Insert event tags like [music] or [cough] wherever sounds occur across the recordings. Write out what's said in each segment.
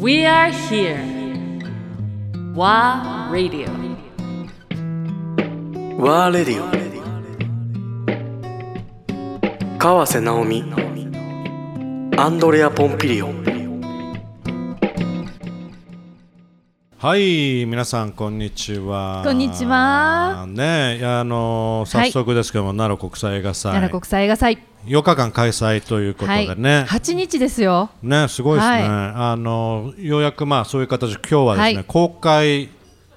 We are here. WA Radio. ワーレディオ川瀬直美アンドレア・ポンピリオンはい、皆さんこんにちは。こんにちは。ね、あの早速ですけども、奈良国際映画祭。奈良国際映画祭。8日間開催ということでね。8日ですよ。ね、すごいですね。はい。あのようやくまあそういう形で今日はですね、はい。公開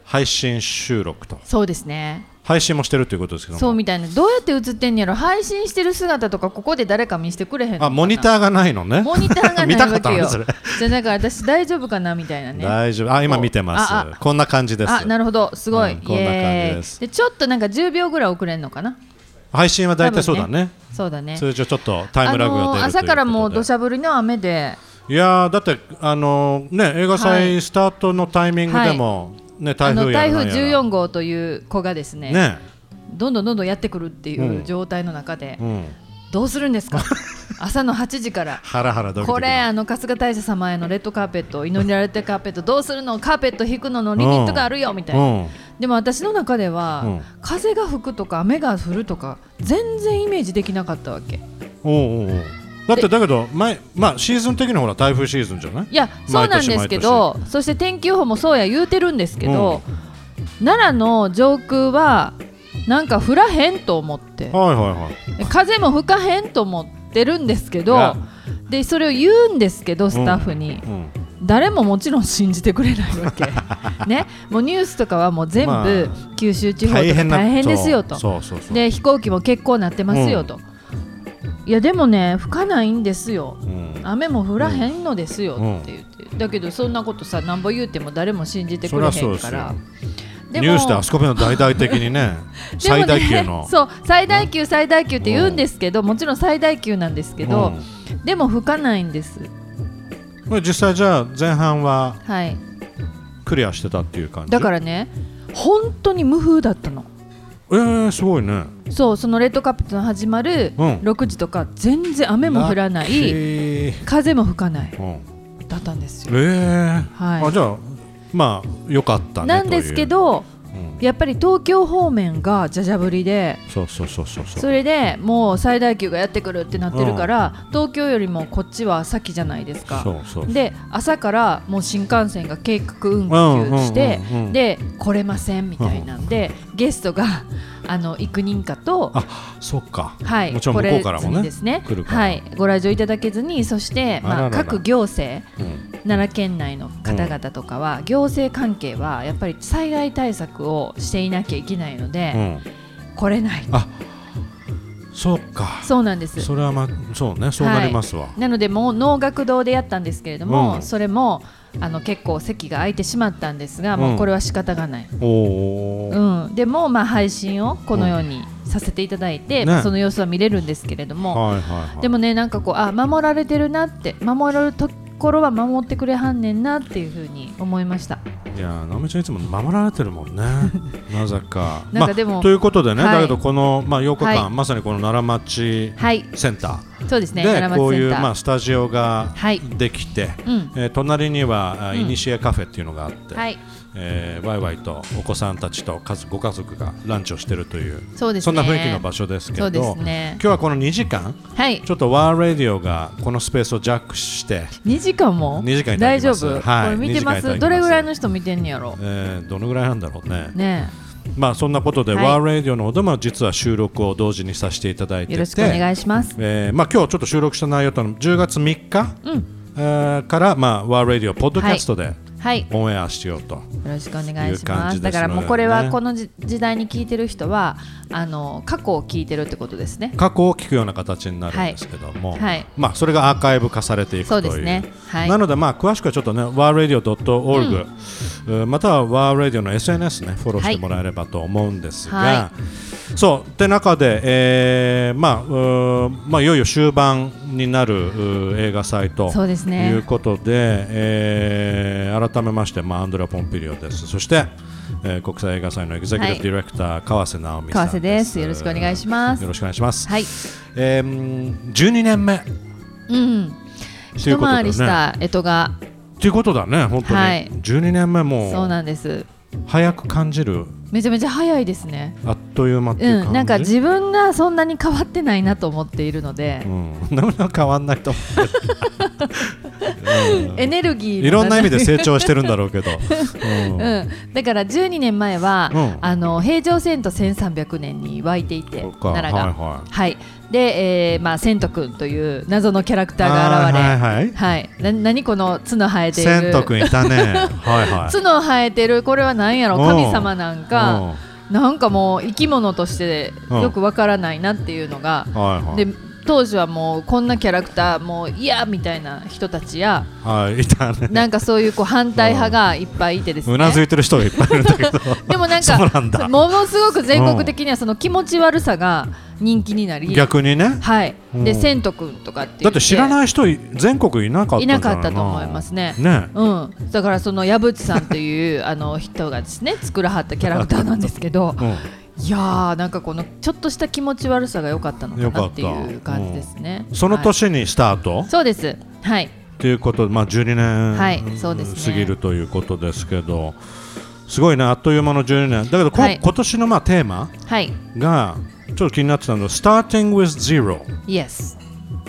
配信収録と。そうですね配信もしてるということですけども。そうみたいな。どうやって映ってんやろ。配信してる姿とかここで誰か見せてくれへんあ、モニターがないのね。モニターが見たかないわけよ。じゃあだから私大丈夫かなみたいなね。大丈夫。あ、今見てます。こんな感じです。あなるほど。すごい、うんこんな感じです。でちょっとなんか10秒ぐらい遅れんのかな。配信は大体そうだね。そうだね。通常ちょっとタイムラグが出る。あの朝からもう土砂降りの雨で。いやーだってあのーね映画は祭い。スタートのタイミングでも、ねあ台の台風風やらなんやら。14号という子がですねね。どんどんどんどんやってくるっていううん。状態の中で、うん。どうするんですか？[laughs] 朝の8時から。ハラハラこれあの春日大社様へのレッドカーペット祈られてるカーペットどうするの？カーペット引くののリミットがあるよみたいな、うん。でも私の中では、うん。風が吹くとか雨が降るとか全然イメージできなかったわけ。おうおうだってだけど前まあシーズン的にほら台風シーズンじゃない？いやそうなんですけどそして天気予報もそうや言うてるんですけど、奈良の上空はなんか降らへんと思って。はいはいはい。風も吹かへんと思ってるんですけどでそれを言うんですけどスタッフに、うん。誰ももちろん信じてくれないわけ。[laughs] ね。もうニュースとかはもう全ま部九州地方とかな大変ですよと。で飛行機も結構なってますよと、いやでもね吹かないんですよ。うん。雨も降らへんのですよって言って、だけどそんなことさなんぼ言うても誰も信じてくれへんから。ニュースであそこまで大々的にねね [laughs] 最大級の。そう最大級最大級って言うんですけど、もちろん最大級なんですけど、でも吹かないんです。うんこれ実際じゃあ前半ははい。クリアしてたっていう感じ？だからね本当に無風だったのえー、すごいね。そうそのレッドカットの始まるうん。6時とか全然雨も降らない。え風も吹かない。うん。だったんですよ、えー。はい。あじゃあまあよかったねなんですけどやっぱり東京方面がじゃじゃ降りでそれでもう最大級がやってくるってなってるから、東京よりもこっちは先じゃないですか。そうそうで朝からもう新幹線が計画運休して、で来れませんみたいなんで、ゲストが [laughs] あの幾人かとあそっか。はい、もちろん向こうからもね。ですね。来るから。はい、ご来場いただけずにそして、まあ、各行政うん奈良県内の方々とかは、行政関係はやっぱり災害対策をしていなきゃいけないので、うん。来れない。あそうか。そうなんです。それはまあそうねそうなりますわ、なのでもう能楽堂でやったんですけれども、うん。それもあの結構席が空いてしまったんですが、もうこれは仕方がない、おおうー、ん、でもまあ配信をこのようにさせていただいて、ねまあその様子は見れるんですけれども、はいはいはい。でもねなんかこうあ守られてるなって守るところは守ってくれはんねんなっていうふうに思いました。いやー、なめちゃんいつも守られてるもんね。[laughs] なぜか。なんかでもまあということでね、はい。だけどこの、まあ、8日間、はい。まさにこの奈良町はい。センタそうですねー。で、こういう、まあ、スタジオがはい。できて、うん。えー隣には、イニシエカフェっていうのがあって、はい。えーワイワイとお子さんたちと家族ご家族がランチをしてるというそうですね。んな雰囲気の場所ですけどね。今日はこの2時間はい。ちょっとワーラディオがこのスペースをジャックして、2時間も？2時間大丈夫、はい。これ見てま2時間いただきます。すどれぐらいの人見てんやろ？えーどのぐらいなんだろうね。ねまあそんなことで、はい。ワーラディオの方でも実は収録を同時にさせていただいてて。よろしくお願いします。えーまあ、今日ちょっと収録した内容とのは10月3日、うんえーから、まあ、ワーラディオポッドキャストではい。オンエアしようと、よろしくお願いします。ね。だからもうこれはこのじ時代に聞いてる人はあの過去を聞いてるってことですね。過去を聞くような形になるんですけども、はい。まあ、それがアーカイブ化されていくという。そうですね。はい。なので、まあ、詳しくはちょっとね warradio.org、うんまたは warradio の SNS ねフォローしてもらえればと思うんですが、はそうって中で、えーまあうーまあ、いよいよ終盤になる映画祭ということで、えー改めまして、まあ、アンドレア・ポンピリオです。そして、えー国際映画祭のエグゼクティブディレクター、川瀬直美さん川瀬です。よろしくお願いします。よろしくお願いします、はい。えー、12年目。うん。一回りした干支がっていうことだね本当に、はい。12年目もそうなんです。早く感じる。めちゃめちゃ早いですね。あっという間っていう感じ、うんなんか自分がそんなに変わってないなと思っているので。う、ん、[laughs] 変わんないと思う、うんエネルギーのいろんな意味で成長してるんだろうけど、[laughs] うん。うん、だから12年前は、うん。あの平城遷都1300年に湧いていて奈良が、はいはい。はい。で、えーまあ、千斗君という謎のキャラクターが現れ、はいはいな何この角生えてる？斗くんいたね。[laughs] はいはい。角生えてる？これは何やろ？うん。神様なんか。なんかもう生き物としてうん。よくわからないなっていうのが。うんはいはい。で当時はもうこんなキャラクターもう嫌みたいな人たちやはいいたね。なんかそういうこう反対派がいっぱいいてですね。うなずいてる人がいっぱいいるんだけど。[laughs] でもなんかものすごく全国的にはその気持ち悪さが人気になり逆にね。はい。うん。で千斗君とかって言だって知らいない人い全国いなかったいなかったと思いますね。ね。うん、だからその矢渕さんというあの人がですね作らはったキャラクターなんですけどうんいやーなんかこのちょっとした気持ち悪さが良かったのかなっていう感じですね。そのはい年にスタート、そうです。はい。っていうことで、まあ、12年、はいそうですね。過ぎるということですけどすごいねあっという間の12年だけどこ、はい。今年のまあテーマはい。がちょっと気になってたのは Starting with Zero Yes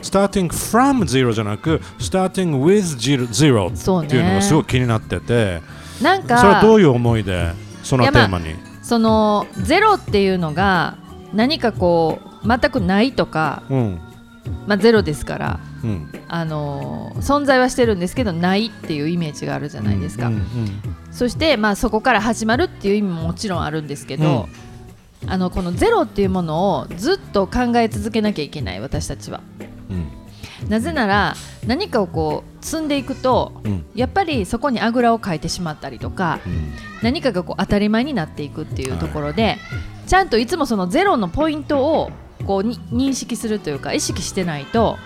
Starting from Zero じゃなく Starting with Zero, っていうのがすごく気になってて。なんかそれはどういう思いでそのテーマに、そのゼロっていうのが何かこう全くないとか、うん。まあ、ゼロですから、うん。あのー存在はしてるんですけどないっていうイメージがあるじゃないですか、うんうんそして、まあ、そこから始まるっていう意味ももちろんあるんですけど、あのこのゼロっていうものをずっと考え続けなきゃいけない私たちは。うんなぜなら何かをこう積んでいくとうん。やっぱりそこにあぐらをかいてしまったりとかうん。何かがこう当たり前になっていくっていうところで、ちゃんといつもそのゼロのポイントをこうに認識するというか意識してないと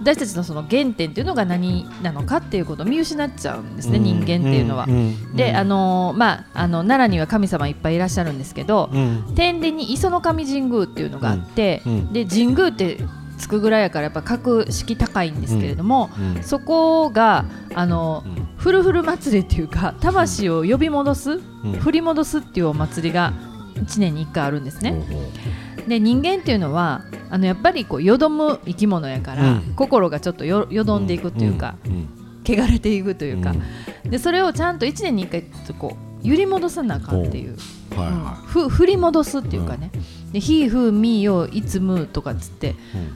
私たちのその原点っていうのが何なのかっていうことを見失っちゃうんですね、人間っていうのは。ん。ん。であのーまああの奈良には神様いっぱいいらっしゃるんですけど、うん。天理に磯の神神宮っていうのがあって、うん。うん。で神宮ってつくぐらいやからやっぱ格式高いんですけれども、うんそこがあの、うんフルフル祭りっていうか魂を呼び戻す、ん。振り戻すっていうお祭りが1年に1回あるんですね。で人間っていうのはあのやっぱりこうよどむ生き物やから、うん。心がちょっとよよどんでいくっていうか、んん汚れていくというか、でそれをちゃんと1年に1回こう揺り戻さなあかんっていう。うんはい。はふ振り戻すっていうかね「でひふみよいつむ」とかっつって。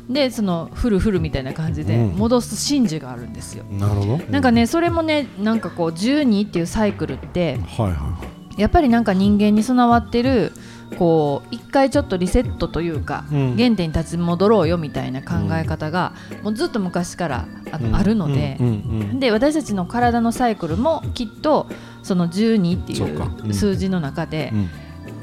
い、でその「ふるふる」みたいな感じでうん。戻す神事があるんですよ。うんなるほど。なんかねそれもねなんかこう12っていうサイクルってはいはやっぱりなんか人間に備わってるこう一回ちょっとリセットというか、うん。原点に立ち戻ろうよみたいな考え方が、もうずっと昔からあの、いあるので、うんうん。で私たちの体のサイクルもきっとその12っていう数字の中でうん。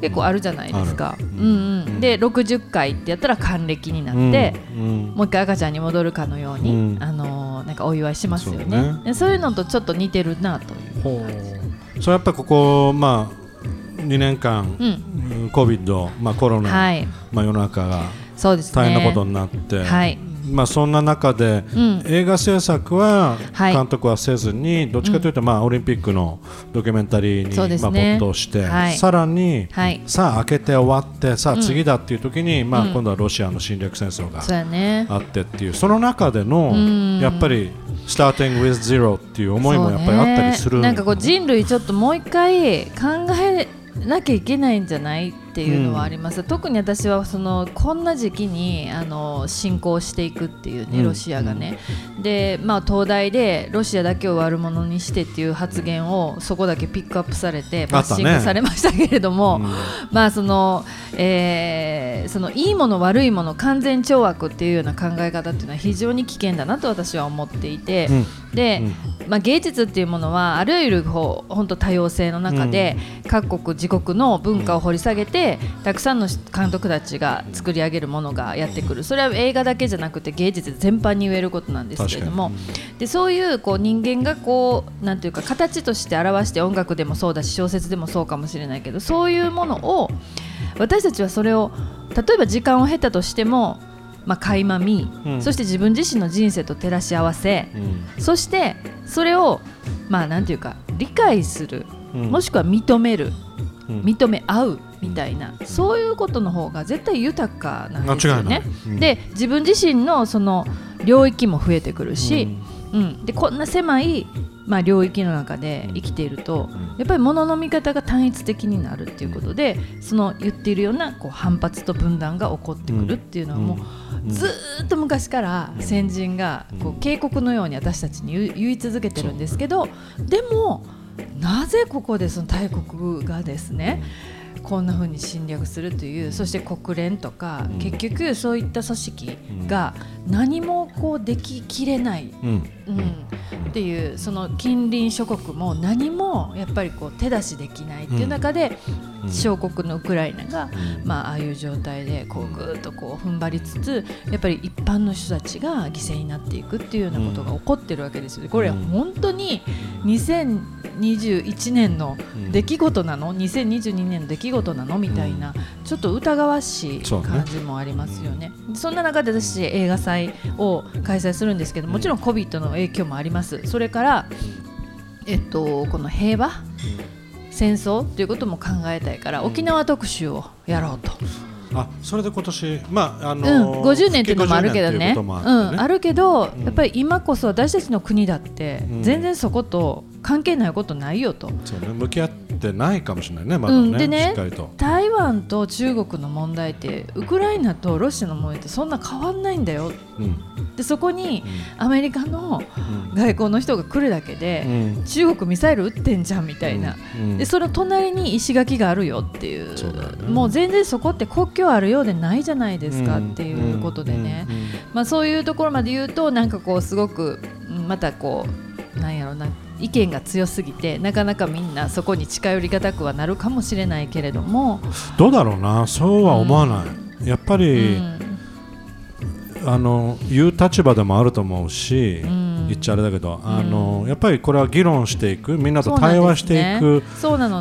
結構あるじゃないですか。うん。うん、で60回ってやったら還暦になって、うん。もう一回赤ちゃんに戻るかのように、うん。あのーなんかお祝いしますよね。そうね。でそういうのとちょっと似てるなという。ほう。それやっぱりここまあ2年間、うん、うん COVID、まあ、コロナ、はい、まあ、世の中がそうですね。大変なことになって、はい、まあ、そんな中で、うん。映画制作ははい。監督はせずに、どっちかというと、まあ、オリンピックのドキュメンタリーに、そうですまあ、ね没頭して、はい。さらに、はい、さあ開けて終わってさあうん次だっていう時に、まあ、うん今度はロシアの侵略戦争が。あってっていうその中での、うん。やっぱり「Starting with Zero」っていう思いもやっぱりあったりする。ねなんかこう人類ちょっともう一回考えなきゃいけないんじゃないっていうのはあります、特に私はそのこんな時期にあの侵攻していくっていうねうん。ロシアがね、でまあ東大でロシアだけを悪者にしてっていう発言をそこだけピックアップされてバッシングされましたけれども、うん。まあその、えーそのいいもの悪いもの完全懲悪っていうような考え方っていうのは非常に危険だなと私は思っていて、うん。で、うん。まあ、芸術っていうものはあらゆる本当多様性の中で、各国自国の文化を掘り下げて、たくさんの監督たちが作り上げるものがやってくる。それは映画だけじゃなくて芸術全般に言えることなんですけれども。でそういうこう人間がこうなんていうか形として表して音楽でもそうだし小説でもそうかもしれないけどそういうものを私たちはそれを例えば時間を経たとしても、まあ、垣間見、うん。そして自分自身の人生と照らし合わせ、うん。そしてそれをまあなんていうか理解する、うん。もしくは認めるうん。認め合うみたいな、そういうことの方が絶対豊かなんですよね。うん。で自分自身のその領域も増えてくるし、うん。でこんな狭い、まあ、領域の中で生きていると、やっぱり物の見方が単一的になるっていうことでその言っているようなこう反発と分断が起こってくるっていうのはもう、ずーっと昔から先人がこう警告のように私たちに言い続けてるんですけどでもなぜここでその大国がですねこんな風に侵略するというそして国連とか、うん。結局そういった組織が何もこうでききれない、うん。うん。っていうその近隣諸国も何もやっぱりこう手出しできないっていう中で、うん。小国のウクライナが、うん。まあ、ああいう状態でこうぐーっとこう踏ん張りつつやっぱり一般の人たちが犠牲になっていくっていうようなことが起こってるわけですよ。これは本当に2021年の出来事なの？2022年の出来事なの？みたいなちょっと疑わしい感じもありますよね。そん。な中で私映画祭を開催するんですけどもちろん COVID の影響もあります。それからえっと、この平和？戦争？ということも考えたいから沖縄特集をやろうと、あそれで今年まああうん、の50年っていうのもあるけどね。復帰50年っていうん、あるけど、うん。やっぱり今こそ私たちの国だってうん。全然そこと関係ないことないよと。そうね向き合ってないかもしれないねまだね,、うん。でね台湾と中国の問題ってウクライナとロシアの問題ってそんな変わんないんだよ。うんでそこにアメリカのうん。外交の人が来るだけで、うん。中国ミサイル撃ってんじゃんみたいな、うん。でその隣に石垣があるよっていう。ねもう全然そこって国境あるようでないじゃないですかうん。っていうことでね、うん。うん。まあ、そういうところまで言うとなんかこうすごくうんまたこうなんやろな意見が強すぎてなかなかみんなそこに近寄りがたくはなるかもしれないけれども、どうだろうな。そうは思わない、やっぱうり、んあの言う立場でもあると思うし、うん。言っちゃあれだけど、あのやっぱりこれは議論していくみんなと対話していく、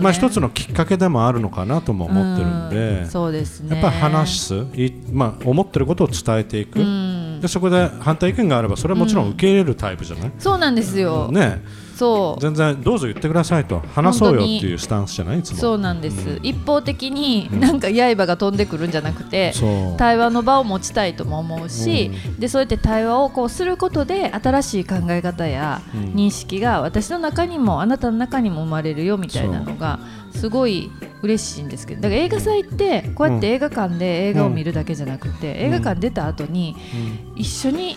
まあ一つのきっかけでもあるのかなとも思ってるんで、うん。そうですね。やっぱり話す、いまあ、思ってることを伝えていく、うん。でそこで反対意見があればそれはもちろん受け入れるタイプじゃない、そうなんですよ、ねそう。全然どうぞ言ってくださいと。話そうよっていうスタンスじゃない？いつも。そうなんです、うん。一方的になんか刃が飛んでくるんじゃなくて、そう。対話の場を持ちたいとも思うし、でそうやって対話をこうすることで新しい考え方やうん。認識が私の中にもあなたの中にも生まれるよみたいなのがすごい嬉しいんですけどだから映画祭ってこうやって映画館で映画を見るだけじゃなくて、映画館出た後に一緒に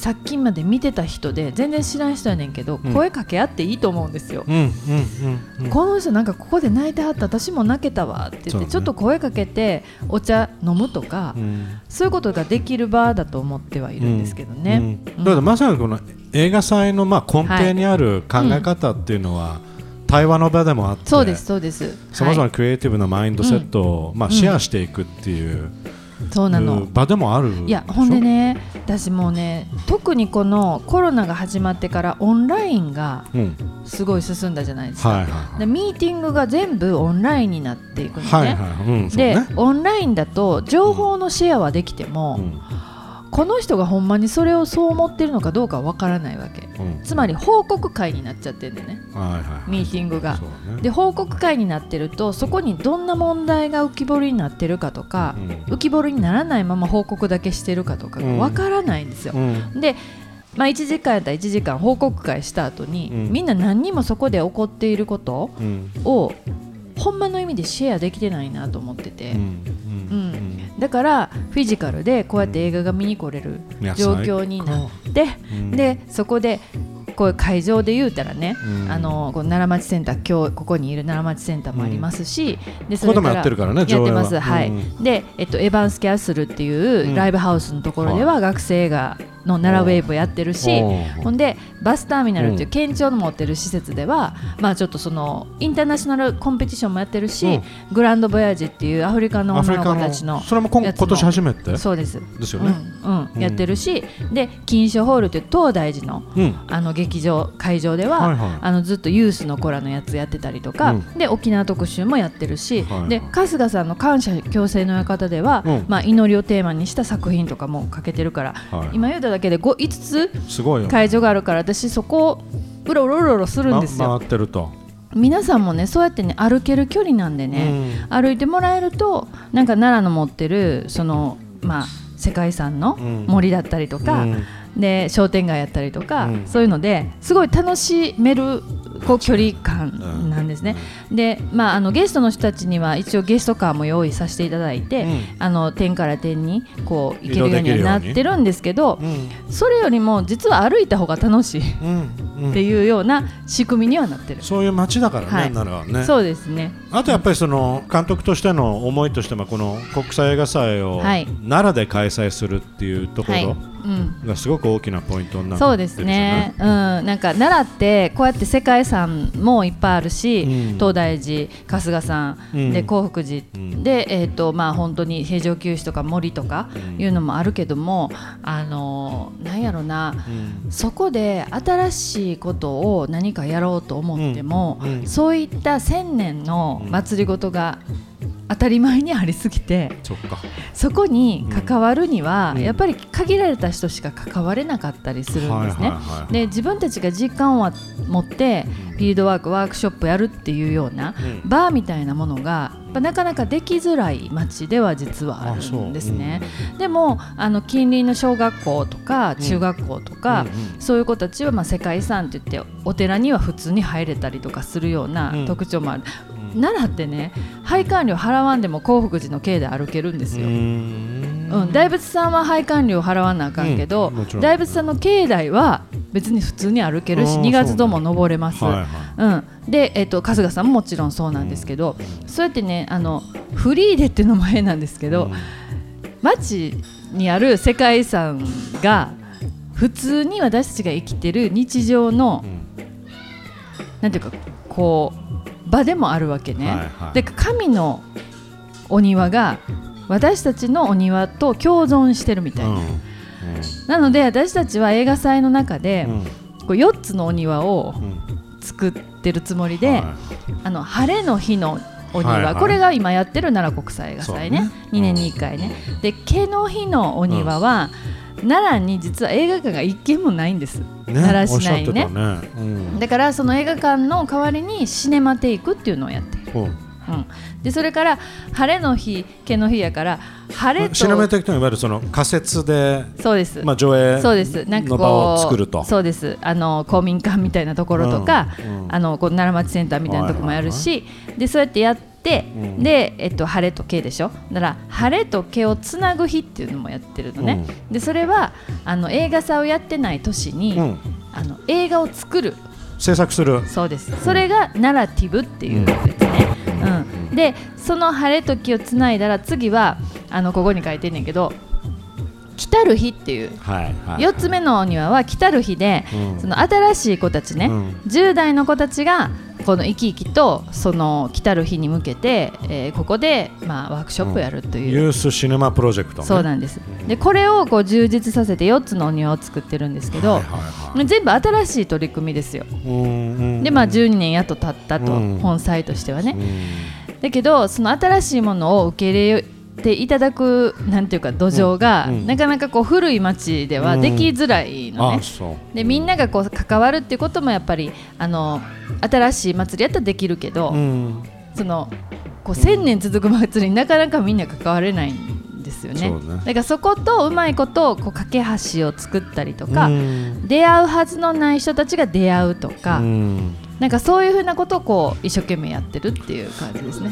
さっきまで見てた人で全然知らん人やねんけど、うん。声かけ合っていいと思うんですよ。この人なんかここで泣いてはった私も泣けたわって言って、ちょっと声かけてお茶飲むとか、うん。そういうことができる場だと思ってはいるんですけどね。うんだからまさにこの映画祭のまあ根底にある考え方っていうのは、対話の場でもあってそうですそうです。さまざまはなクリエイティブなマインドセットを、まあ、うんシェアしていくっていう、いそうなの。場でもあるいやほんでね私もうね特にこのコロナが始まってからオンラインがうん、すごい進んだじゃないですか。はいはいでミーティングが全部オンラインになっていくのね。はいはい、うん、で、ね、オンラインだと情報のシェアはできても、うんこの人がほんまにそれをそう思ってるのかどうかはわからないわけ。うん。つまり報告会になっちゃってるんでね。はいはいミーティングが。ね。で報告会になってるとそこにどんな問題が浮き彫りになってるかとか、うん。浮き彫りにならないまま報告だけしてるかとかがわからないんですよ、うん。でまあ、1時間やったら1時間報告会した後に、うん。みんな何にもそこで起こっていることうん。をほんまの意味でシェアできてないなと思ってて、うん。うんだからフィジカルでこうやって映画が見に来れる状況になって、うんでそこでこういう会場で言うたらね、うん。あのこう奈良町センター今日ここにいる奈良町センターもありますし、でここでもやってるからねやってます、は。はい、うん。で、えっと、エヴァンス・キャッスルっていううん。ライブハウスのところでは学生がの奈良ウェーブやってるし、ほんでバスターミナルっていううん。県庁の持ってる施設では、まあちょっとそのインターナショナルコンペティションもやってるし、うん。グランドボヤージっていうアフリカの女の子たちのそれも今年初めて？そうです。ですよね。うんやってるしで金賞ホールっていう東大寺のうん。あの劇場会場では、あのずっとユースの子らのやつやってたりとか、うん。で沖縄特集もやってるし、で春日さんの感謝共生の館では、うん。まあ、祈りをテーマにした作品とかもかけてるから、はい今言うただけで 5, 5つすごいよ。会場があるから私そこプロロロロするんですまよ、回ってると、皆さんもねそうやってね歩ける距離なんでね、歩いてもらえるとなんか奈良の持ってるそのまあ世界遺産のうん。森だったりとか、うん。で商店街やったりとか、うん。そういうのですごい楽しめるこう距離感なんですね。で、まあ、あのゲストの人たちには一応ゲストカーも用意させていただいて、うんあの点から点にこう行けるようにはなにってるんですけど、うんそれよりも実は歩いた方が楽しいっうんうんていうような仕組みにはなってる。そういう街だからね、はい奈良はね。そうですね。あとやっぱりその監督としての思いとしてもこの国際映画祭をはい奈良で開催するっていうとこはい。ろうん。がすごく大きなポイントになってそうですね、うん、なんか奈良ってこうやって世界遺産もいっぱいあるし、うん。東大寺春日山、うん。で興福寺、うん。で、えーとまあ、本当に平城宮司とか森とかいうのもあるけども、あのーなんやろな、うん。そこで新しいことを何かやろうと思っても、そういった千年の祭りごとが当たり前にありすぎて。そこに関わるには、うん。やっぱり限られた人しか関われなかったりするんですね。で自分たちが時間を持ってフィールドワークワークショップやるっていうようなうん。バーみたいなものがなかなかできづらい街では実はあるんですね。でもあの近隣の小学校とか中学校とか、うん。そういう子たちはまあ世界遺産って言ってお寺には普通に入れたりとかするようなうん。特徴もある。奈良ってね配管料払わんでも興福寺の境内歩けるんですよ。うん。うん、大仏さんは配管料払わなあかんけど、うん大仏さんの境内は別に普通に歩けるしあー2月度も登れます。はいはい。うん、で、えっと春日さんももちろんそうなんですけど、そうやってねあのフリーでっていうのも変なんですけど、うん。街にある世界遺産が普通に私たちが生きてる日常の、なんていうかこう場でもあるわけね。はいはい。で神のお庭が私たちのお庭と共存してるみたいな。なので私たちは映画祭の中で、うん。こう4つのお庭をうん。作ってるつもりで、はい。あの晴れの日のお庭、はいはい。これが今やってる奈良国際映画祭ね。ね。2年に1回ね、で毛の日のお庭は、奈良に実は映画館が1軒もないんです、ね奈良市内にねね。うん。だからその映画館の代わりにシネマテイクっていうのをやって。る、う。んうん、でそれから晴れの日毛の日やから晴れとシネマテ的にはいわゆるその仮設でそうです、まあ上映そうです。なんかの場をこ作ると。うそうです。あの公民館みたいなところとか、うんうん。あのこう奈良町センターみたいなところもやるし、でそうやってやって、うんで、えっと、晴れと毛でしょ？だから晴れと毛をつなぐ日っていうのもやってるのね、でそれはあの映画祭をやってない年に、うん。あの映画を作る。制作する。そうです。それがナラティブっていうやつね、うん。でその晴れと毛をつないだら次はあのここに書いてんねんけど来たる日っていう。はいはい4つ目のお庭は来たる日で、うん。その新しい子たちね、うん。10代の子たちがこの生き生きとその来たる日に向けて、えーここで、まあ、ワークショップやるという、ユースシネマプロジェクトね。そうなんです。でこれをこう充実させて4つのお庭を作ってるんですけど、はいはいはい。全部新しい取り組みですよ。うんうん。でまあ12年やっと経ったと、うん。本妻としてはね、うん。だけどその新しいものを受け入れていただくなんていうか土壌が、うんうん。なかなかこう古い町ではできづらいのね、う。でみんながこう関わるっていうこともやっぱりあの新しい祭りやったらできるけど、うん。そのこう1000年続く祭りになかなかみんな関われないんですよね。ね。だからそことうまいことこう架け橋を作ったりとか、うん。出会うはずのない人たちが出会うとか、うん。なんかそういうふうなことをこう一生懸命やってるっていう感じですね。